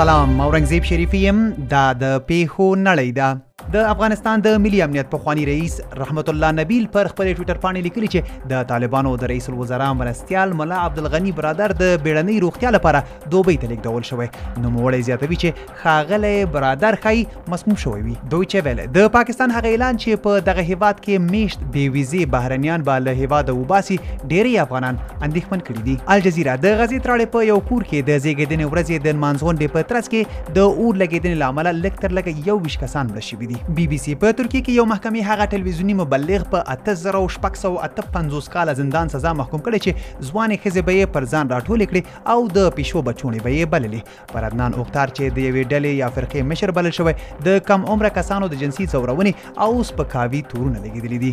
سلام اورنګزیب شریفی يم دا د پیښو نړۍ ده د افغانستان د ملي امنیت پخوانی رئیس رحمت الله نبیل پر خپل ټوئیټر پاڼې لیکلي چې د طالبانو د رئیس الوزرا مرستیال ملا عبدالغنی برادر د بیړنۍ روغتیا لپاره دوبۍ ته لیږدول شوی نوموړی زیاتوي چې ښاغلی برادر ښايي مسموم شوی وي. دویچه ویله د پاکستان هغه اعلان چې په دغه هېواد کې مېشت بې ویزې بهرنیان به له هېواده وباسي، ډېری افغانان اندېښمن کړي دي. الجزیره د غزې تراړې په یو کور کې د زېږېدنې ورځې د نمانځغونډې په ترڅ کې د اور لګېدنې له امله لږ تر لږه یوویشت کسان مړه شوي دي. بي بي سي په ترکیه کې یو محکمې هغه ټلویزیوني مبلغ په اته زره او شپږ سوه او اته پنځوس کاله زندان سزا محکوم کړی چې ځوانې ښځې به یې پر ځان راټولې کړې او د پیشو بچوڼې به یې بللې پر عدنان اوکتار چې د یوې ډلې یا فرقې مشر بلل شوی د کم عمره کسانو د جنسي ځورونې او سپکاوي تورونه لګېدلي دي